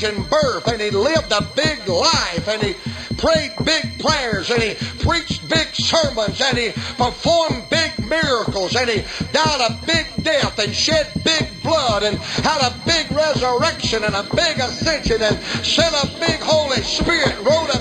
virgin birth and he lived a big life and he prayed big prayers and he preached big sermons and he performed big miracles and he died a big death and shed big blood and had a big resurrection and a big ascension and sent a big Holy Spirit, wrote a